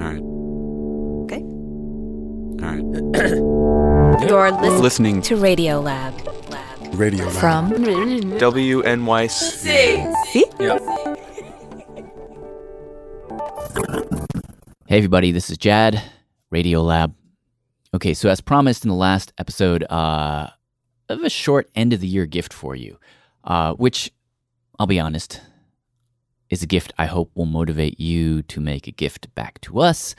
All right. Okay. All right. You're listening, Listening to Radiolab. Radio Lab. From WNYC. See? Hey, everybody, this is Jad, Radiolab. Okay, so as promised in the last episode, uh, I have a short end of the year gift for you, uh, which, I'll be honest, is a gift I hope will motivate you to make a gift back to us.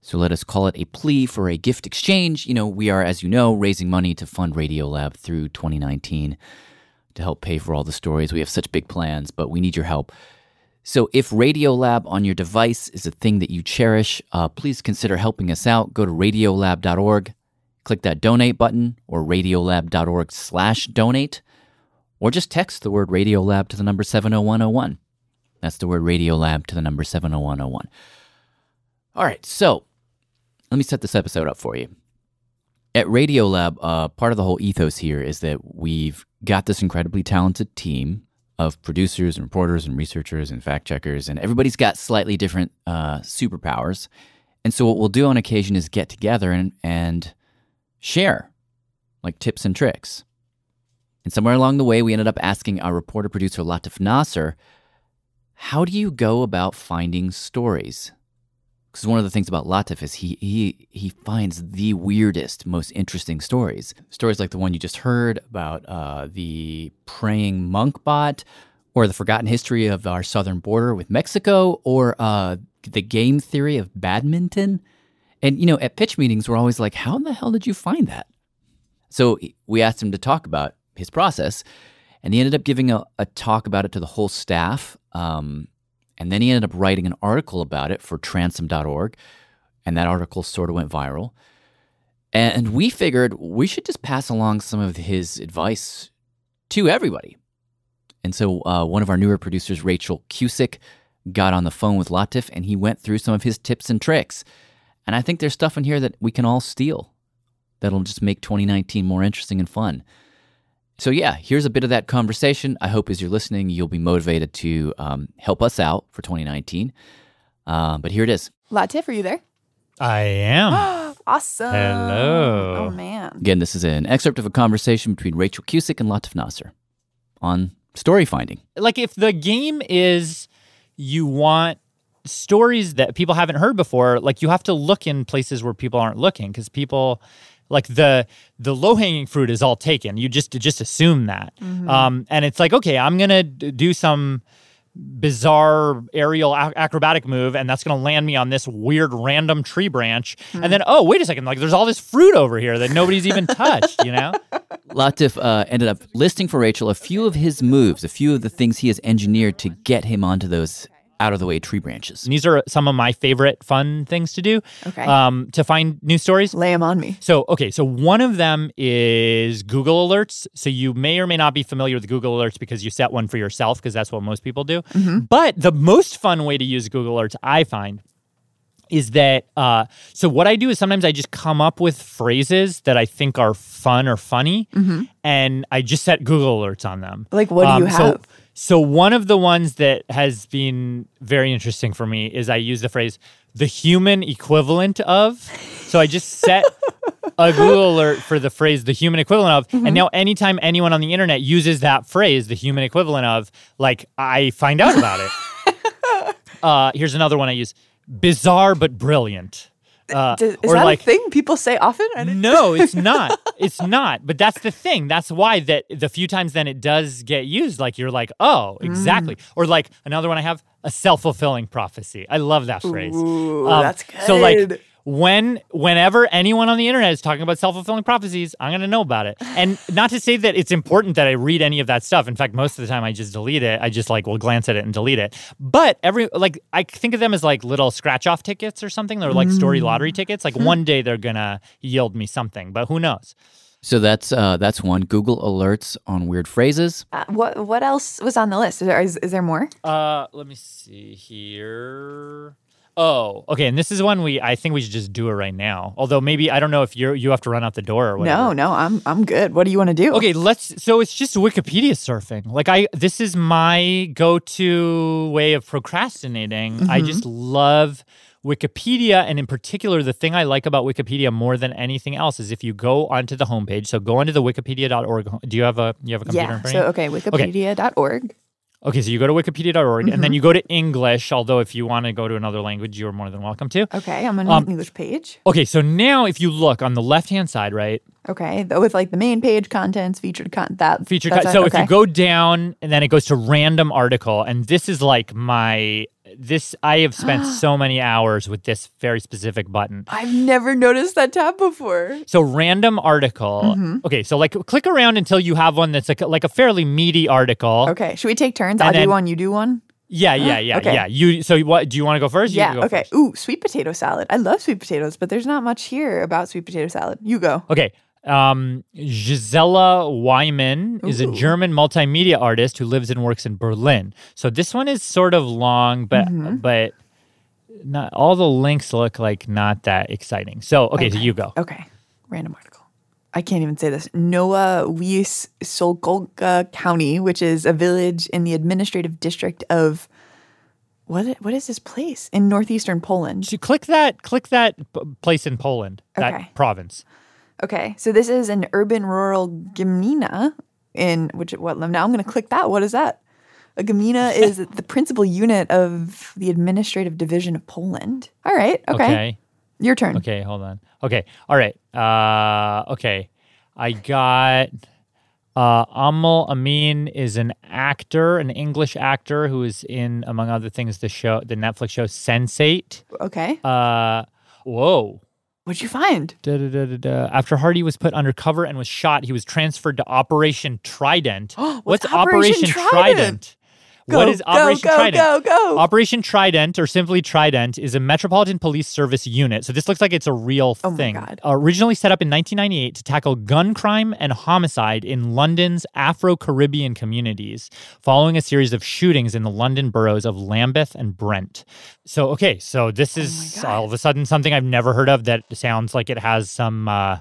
So let us call it a plea for a gift exchange. You know, we are, as you know, raising money to fund Radiolab through 2019 to help pay for all the stories. We have such big plans, but we need your help. So if Radiolab on your device is a thing that you cherish, uh, please consider helping us out. Go to radiolab.org, click that donate button, or radiolab.org slash donate, or just text the word Radiolab to the number 70101. That's the word Radiolab to the number 70101. All right, so let me set this episode up for you. At Radiolab, uh, part of the whole ethos here is that we've got this incredibly talented team of producers and reporters and researchers and fact checkers, and everybody's got slightly different uh, superpowers. And so, what we'll do on occasion is get together and, and share like tips and tricks. And somewhere along the way, we ended up asking our reporter producer Latif Nasser, how do you go about finding stories? because one of the things about Latif is he he he finds the weirdest, most interesting stories. Stories like the one you just heard about uh, the praying monk bot, or the forgotten history of our southern border with Mexico, or uh, the game theory of badminton. And you know, at pitch meetings, we're always like, "How in the hell did you find that?" So we asked him to talk about his process, and he ended up giving a, a talk about it to the whole staff. Um, and then he ended up writing an article about it for transom.org. And that article sort of went viral. And we figured we should just pass along some of his advice to everybody. And so uh, one of our newer producers, Rachael Cusick, got on the phone with Latif and he went through some of his tips and tricks. And I think there's stuff in here that we can all steal that'll just make 2019 more interesting and fun. So, yeah, here's a bit of that conversation. I hope as you're listening, you'll be motivated to um, help us out for 2019. Uh, but here it is. Latif, are you there? I am. awesome. Hello. Oh, man. Again, this is an excerpt of a conversation between Rachael Cusick and Latif Nasser on story finding. Like, if the game is you want stories that people haven't heard before, like, you have to look in places where people aren't looking because people like the the low hanging fruit is all taken. You just just assume that, mm-hmm. um, and it's like okay, I'm gonna do some bizarre aerial acrobatic move and that's going to land me on this weird random tree branch mm-hmm. and then oh wait a second like there's all this fruit over here that nobody's even touched you know latif uh, ended up listing for rachael a few of his moves a few of the things he has engineered to get him onto those out of the way tree branches. And these are some of my favorite fun things to do. Okay. Um, to find new stories. Lay them on me. So, okay. So, one of them is Google Alerts. So, you may or may not be familiar with Google Alerts because you set one for yourself, because that's what most people do. Mm-hmm. But the most fun way to use Google Alerts, I find, is that uh, so what I do is sometimes I just come up with phrases that I think are fun or funny, mm-hmm. and I just set Google alerts on them. Like, what do um, you have? So, so one of the ones that has been very interesting for me is I use the phrase the human equivalent of. So I just set a Google alert for the phrase the human equivalent of. Mm-hmm. And now anytime anyone on the internet uses that phrase, the human equivalent of, like I find out about it. uh, here's another one I use bizarre but brilliant. Uh, Does- is that like a thing people say often? No, it's not. It's not. But that's the thing. That's why that the few times then it does get used, like you're like, oh, Mm. exactly. Or like another one I have, a self fulfilling prophecy. I love that phrase. Um, Ooh, that's So like good. When whenever anyone on the internet is talking about self fulfilling prophecies, I'm gonna know about it. And not to say that it's important that I read any of that stuff. In fact, most of the time I just delete it. I just like will glance at it and delete it. But every like I think of them as like little scratch off tickets or something. They're like story Mm. lottery tickets. Like one day they're gonna yield me something, but who knows? So that's uh, that's one. Google alerts on weird phrases. Uh, what what else was on the list? Is there, is, is there more? Uh, let me see here. Oh, okay. And this is one we I think we should just do it right now. Although maybe I don't know if you're you have to run out the door or whatever. No, no, I'm I'm good. What do you want to do? Okay, let's. So it's just Wikipedia surfing. Like I, this is my go-to way of procrastinating. I Mm-hmm. just love Wikipedia, and in particular, the thing I like about Wikipedia more than anything else is if you go onto the homepage. So go onto the Wikipedia.org. Do you have a you have a computer? in Yeah. So you? okay, Wikipedia.org. Okay, so you go to wikipedia.org and Mm-hmm. then you go to English, although if you want to go to another language, you're more than welcome to. Okay, I'm on Um, the English page. Okay, so now if you look on the left-hand side, right? Okay, th- with like the main page, contents, featured content. That Featured it? So if you go down and then it goes to random article, and this is like my this I have spent so many hours with this very specific button. I've never noticed that tab before. So random article. Mm-hmm. Okay, so like click around until you have one that's like like a fairly meaty article. Okay, should we take turns? And I'll then- do one, you do one. Yeah, yeah, yeah, Okay. yeah. You so what do you want to go first? Yeah. go Okay. first. Ooh, sweet potato salad. I love sweet potatoes, but there's not much here about sweet potato salad. You go. Okay. Um, Gisela Weimann is a German multimedia artist who lives and works in Berlin. So this one is sort of long, but Mm-hmm. but not all the links look like not that exciting. So okay, so you go. Okay. Random article. I can't even say this. Nowa Wieś Solkolka County, which is a village in the administrative district of what? What is this place in northeastern Poland? So click that click that p- place in Poland, Okay. that province. Okay, so this is an urban rural gmina in which what now I'm going to click that. What is that? A gmina is the principal unit of the administrative division of Poland. All right, okay. Okay. Your turn. Okay, hold on. Okay. All right. Uh okay. I got uh Aml Ameen is an actor, an English actor who is in among other things the show the Netflix show Sense8. Okay. Uh whoa. What'd you find? Da, da, da. After Hardy was put undercover and was shot, he was transferred to Operation Trident. What's Operation Trident? what Go, is go, Operation go, Trident? go, go. Operation Trident, or simply Trident, is a Metropolitan Police Service unit. So this looks like it's a real Oh thing. Originally set up in 1998 to tackle gun crime and homicide in London's Afro Caribbean communities, following a series of shootings in the London boroughs of Lambeth and Brent. So, okay, so this is Oh all of a sudden something I've never heard of that sounds like it has some. Uh,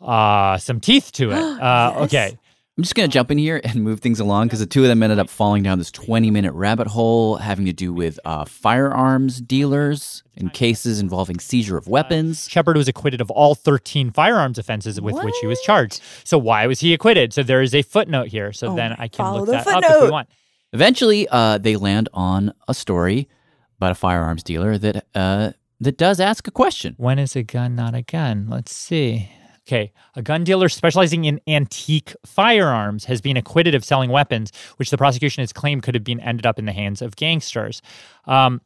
uh some teeth to it. Uh Yes. okay. I'm just going to jump in here and move things along because the two of them ended up falling down this 20 minute rabbit hole having to do with uh, firearms dealers in cases involving seizure of weapons. Shepard was acquitted of all 13 firearms offenses with which he was charged. So why was he acquitted? So there is a footnote here. So Oh, then I can look the that up if we footnote. want. Eventually, uh, they land on a story about a firearms dealer that uh, that does ask a question. When is a gun not a gun? Let's see. Okay, a gun dealer specializing in antique firearms has been acquitted of selling weapons, which the prosecution has claimed could have been ended up in the hands of gangsters. Um,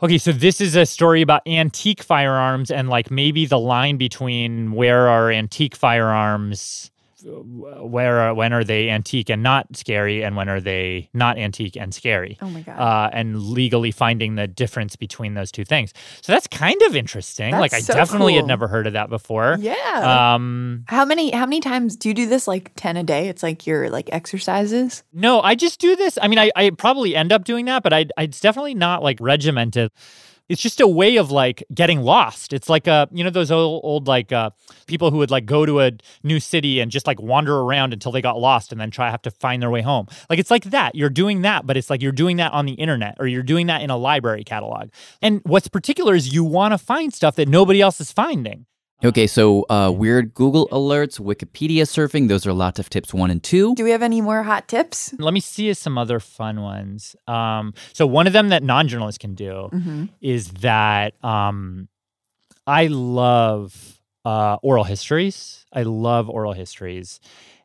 okay, so this is a story about antique firearms and like maybe the line between where are antique firearms, where are, when are they antique and not scary, and when are they not antique and scary Oh my god. uh, and legally finding the difference between those two things. So that's kind of interesting. like I so definitely had never heard of that before. yeah. Um, how many how many times do you do this like 10 a day? It's like your like exercises? no, I just do this. I mean, I, I probably end up doing that, but I, I, it's definitely not like regimented. It's just a way of like getting lost. It's like uh, you know, those old, old like uh, people who would like go to a new city and just like wander around until they got lost and then try have to find their way home. Like it's like that. You're doing that, but it's like you're doing that on the internet or you're doing that in a library catalog. And what's particular is you want to find stuff that nobody else is finding. Okay, so uh, weird Google alerts, Wikipedia surfing, those are lots of tips one and two. Do we have any more hot tips? Let me see some other fun ones. Um, so one of them that non-journalists can do Mm-hmm. is that um, I love uh, oral histories. I love oral histories.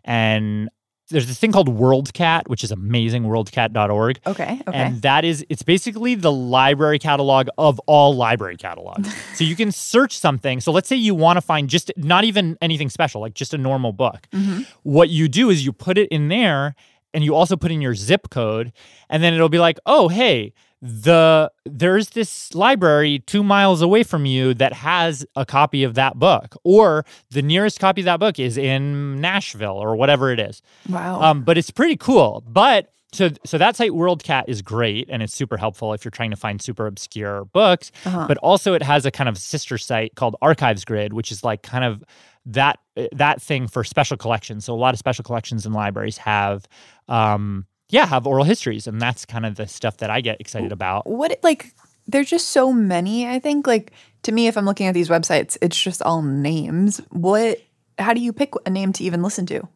And there's this thing called WorldCat, which is amazing, worldcat.org. Okay. Okay. And that is, it's basically the library catalog of all library catalogs. so you can search something. So let's say you want to find just not even anything special, like just a normal book. Mm-hmm. What you do is you put it in there and you also put in your zip code, and then it'll be like, oh, hey, the there's this library two miles away from you that has a copy of that book or the nearest copy of that book is in nashville or whatever it is wow. um, but it's pretty cool but so so that site worldcat is great and it's super helpful if you're trying to find super obscure books Uh-huh. but also it has a kind of sister site called archives grid which is like kind of that that thing for special collections. So a lot of special collections and libraries have um yeah have oral histories and that's kind of the stuff that i get excited about. what like there's just so many i think like to me if i'm looking at these websites it's just all names. What how do you pick a name to even listen to?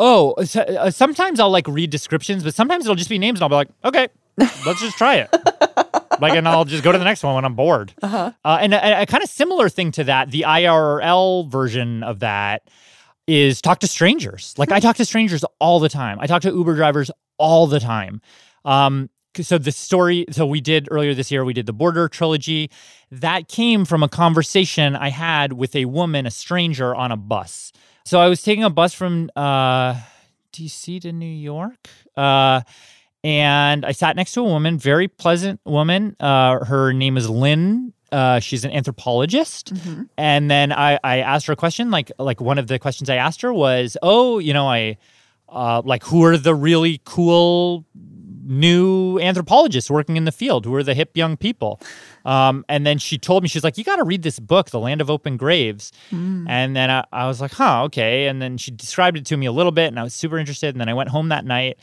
Oh so, uh, sometimes i'll like read descriptions but sometimes it'll just be names and i'll be like okay let's just try it like and i'll just go to the next one when i'm bored. Uh-huh. uh, and a, a kind of similar thing to that the irl version of that is talk to strangers. Like i talk to strangers all the time. I talk to uber drivers all the time. Um, so the story so we did earlier this year we did the border trilogy. That came from a conversation i had with a woman a stranger on a bus. So i was taking a bus from uh, dc to new york. Uh, and i sat next to a woman very pleasant woman. Uh, her name is lynn. Uh, she's an anthropologist. And then I, I asked her a question like like one of the questions i asked her was oh you know i uh, like who are the really cool new anthropologists working in the field? Who are the hip young people? Um, and then she told me she's like you got to read this book the land of open graves. And then I, I was like huh okay. And then she described it to me a little bit and i was super interested. And then i went home that night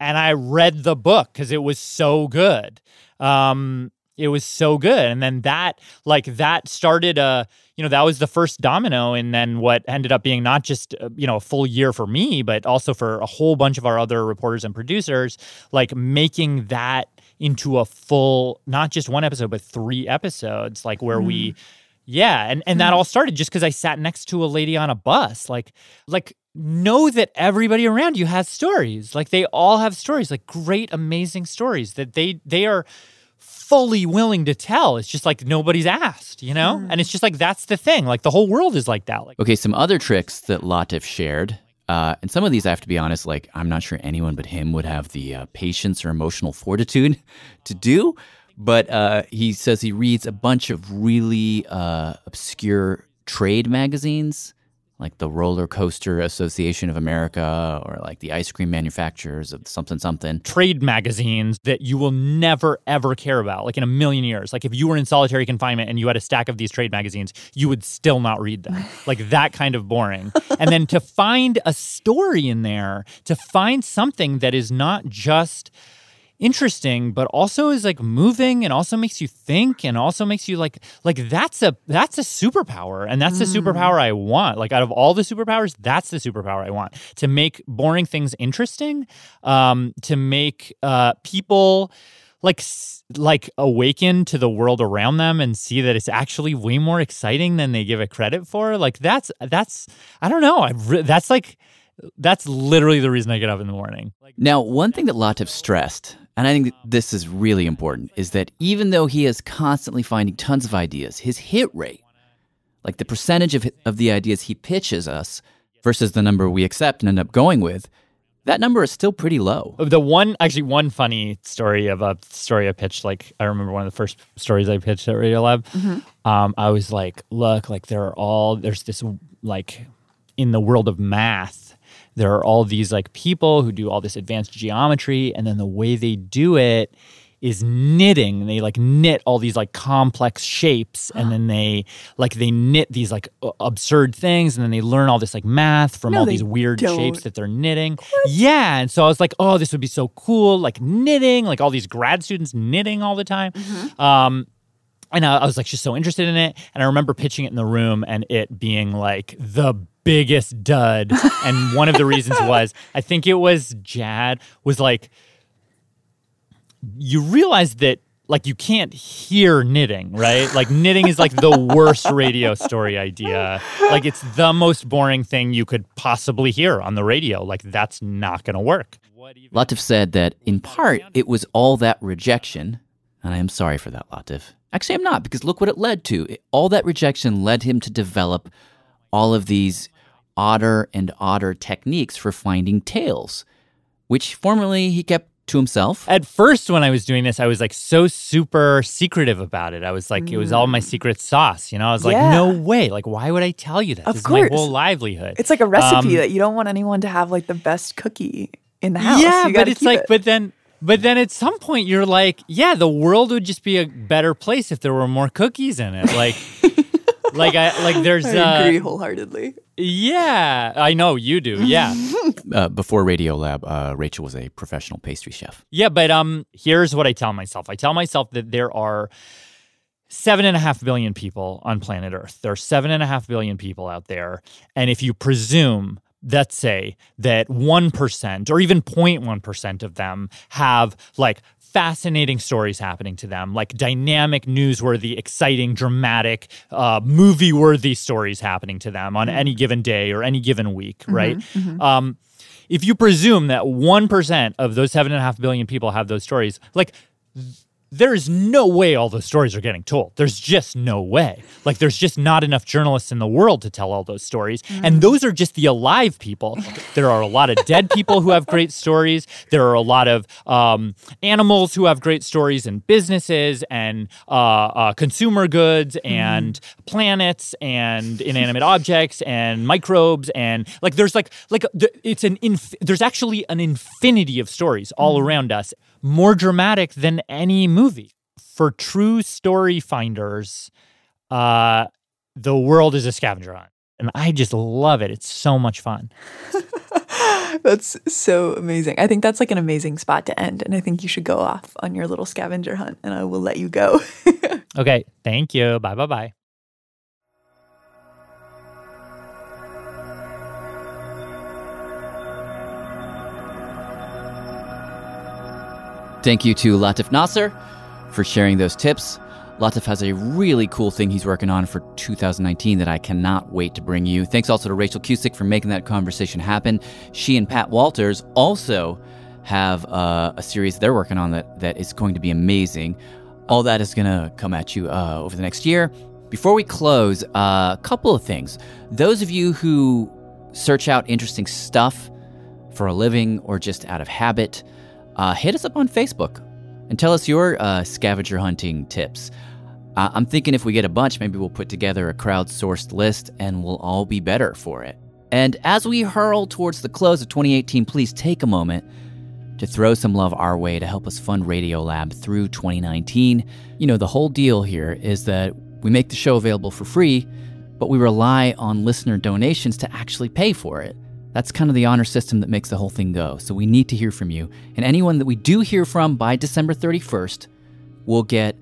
and i read the book because it was so good. Um, it was so good. And then that like that started a you know that was the first domino and then what ended up being not just uh, you know a full year for me but also for a whole bunch of our other reporters and producers like making that into a full not just one episode but three episodes like where we yeah and and that all started just because i sat next to a lady on a bus like like know that everybody around you has stories like they all have stories like great amazing stories that they they are fully willing to tell it's just like nobody's asked you know and it's just like that's the thing like the whole world is like that like Okay, some other tricks that Latif shared. Uh, and some of these, I have to be honest, like I'm not sure anyone but him would have the uh, patience or emotional fortitude to do. But uh, he says he reads a bunch of really uh, obscure trade magazines, like the Roller Coaster Association of America or like the Ice Cream Manufacturers of something something. trade magazines that you will never ever care about like in a million years. Like if you were in solitary confinement and you had a stack of these trade magazines you would still not read them. Like that kind of boring. And then to find a story in there to find something that is not just interesting but also is like moving and also makes you think and also makes you like like that's a that's a superpower and that's the superpower I want. Like out of all the superpowers that's the superpower I want. To make boring things interesting um to make uh people like like awaken to the world around them and see that it's actually way more exciting than they give it credit for. Like that's that's I don't know. I re- that's like that's literally the reason I get up in the morning Now, one thing that Latif stressed, and I think this is really important, is that even though he is constantly finding tons of ideas, his hit rate, like the percentage of, of the ideas he pitches us versus the number we accept and end up going with, that number is still pretty low. the one actually one funny story of a story I pitched like I remember one of the first stories I pitched at Radiolab. Um, I was like, look, like there are all there's this like in the world of math, there are all these like people who do all this advanced geometry, and then the way they do it is knitting. They like knit all these like complex shapes, and then they like they knit these like absurd things, and then they learn all this like math from No, all these weird don't. shapes that they're knitting. Yeah. And so I was like, oh, this would be so cool. Like knitting, like all these grad students knitting all the time. Um, and I, I was like just so interested in it. And I remember pitching it in the room and it being like the biggest dud. and one of the reasons was I think it was Jad was like, you realize that like you can't hear knitting, right? Like knitting is like the worst radio story idea. Like it's the most boring thing you could possibly hear on the radio. Like that's not going to work. Latif said that in part it was all that rejection, and I am sorry for that, Latif. Actually, I'm not because look what it led to. It- all that rejection led him to develop all of these odder and odder techniques for finding tales, which formerly he kept to himself. At first, when I was doing this, I was like so super secretive about it. I was like, it was all my secret sauce. You know, I was like, Yeah. no way. Like, why would I tell you that? Of this is my whole livelihood. It's like a recipe Um, that you don't want anyone to have like the best cookie in the house. Yeah, but it's like, it. but then, but then at some point you're like, yeah, the world would just be a better place if there were more cookies in it. Like, like I like there's I agree uh, wholeheartedly. yeah, I know you do. Yeah, Uh, before Radiolab, uh, Rachael was a professional pastry chef. yeah, but um, here's what I tell myself. I tell myself that there are seven and a half billion people on planet Earth. There are seven and a half billion people out there, and if you presume let's say that 1% or even 0.1% of them have like fascinating stories happening to them, like dynamic, newsworthy, exciting, dramatic, uh, movie worthy stories happening to them on any given day or any given week, right? Um, if you presume that 1% of those seven and a half billion people have those stories, like there is no way all those stories are getting told. There's just no way. Like, there's just not enough journalists in the world to tell all those stories. And those are just the alive people. There are a lot of dead people who have great stories. There are a lot of um, animals who have great stories, and businesses, and uh, uh, consumer goods, and planets, and inanimate objects, and microbes, and like there's like like it's an inf- there's actually an infinity of stories all around us more dramatic than any movie. For true story finders, uh, the world is a scavenger hunt. And I just love it. It's so much fun. That's so amazing. I think that's like an amazing spot to end. And I think you should go off on your little scavenger hunt and I will let you go. Okay. Thank you. Bye bye bye. Thank you to Latif Nasser for sharing those tips. Latif has a really cool thing he's working on for 2019 that I cannot wait to bring you. Thanks also to Rachael Cusick for making that conversation happen. She and Pat Walters also have uh, a series they're working on that, that is going to be amazing. All that is going to come at you uh, over the next year. Before we close, uh, a couple of things. Those of you who search out interesting stuff for a living or just out of habit, uh, hit us up on Facebook and tell us your uh, scavenger hunting tips. Uh, I'm thinking if we get a bunch, maybe we'll put together a crowdsourced list and we'll all be better for it. And as we hurl towards the close of 2018, please take a moment to throw some love our way to help us fund Radiolab through 2019. You know, the whole deal here is that we make the show available for free, but we rely on listener donations to actually pay for it. That's kind of the honor system that makes the whole thing go. So we need to hear from you. And anyone that we do hear from by December 31st will get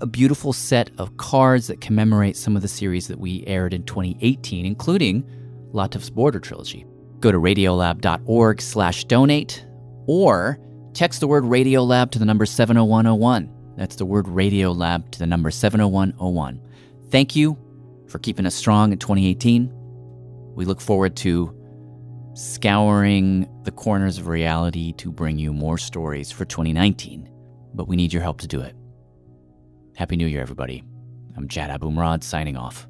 a beautiful set of cards that commemorate some of the series that we aired in 2018, including Latif's Border Trilogy. Go to radiolab.org slash donate or text the word Radiolab to the number 70101. That's the word Radiolab to the number 70101. Thank you for keeping us strong in 2018. We look forward to scouring the corners of reality to bring you more stories for 2019, but we need your help to do it. Happy New Year, everybody. I'm Jad Abumrad signing off.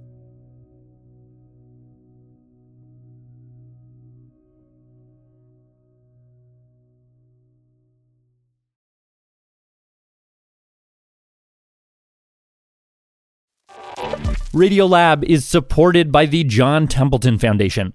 Radiolab is supported by the John Templeton Foundation,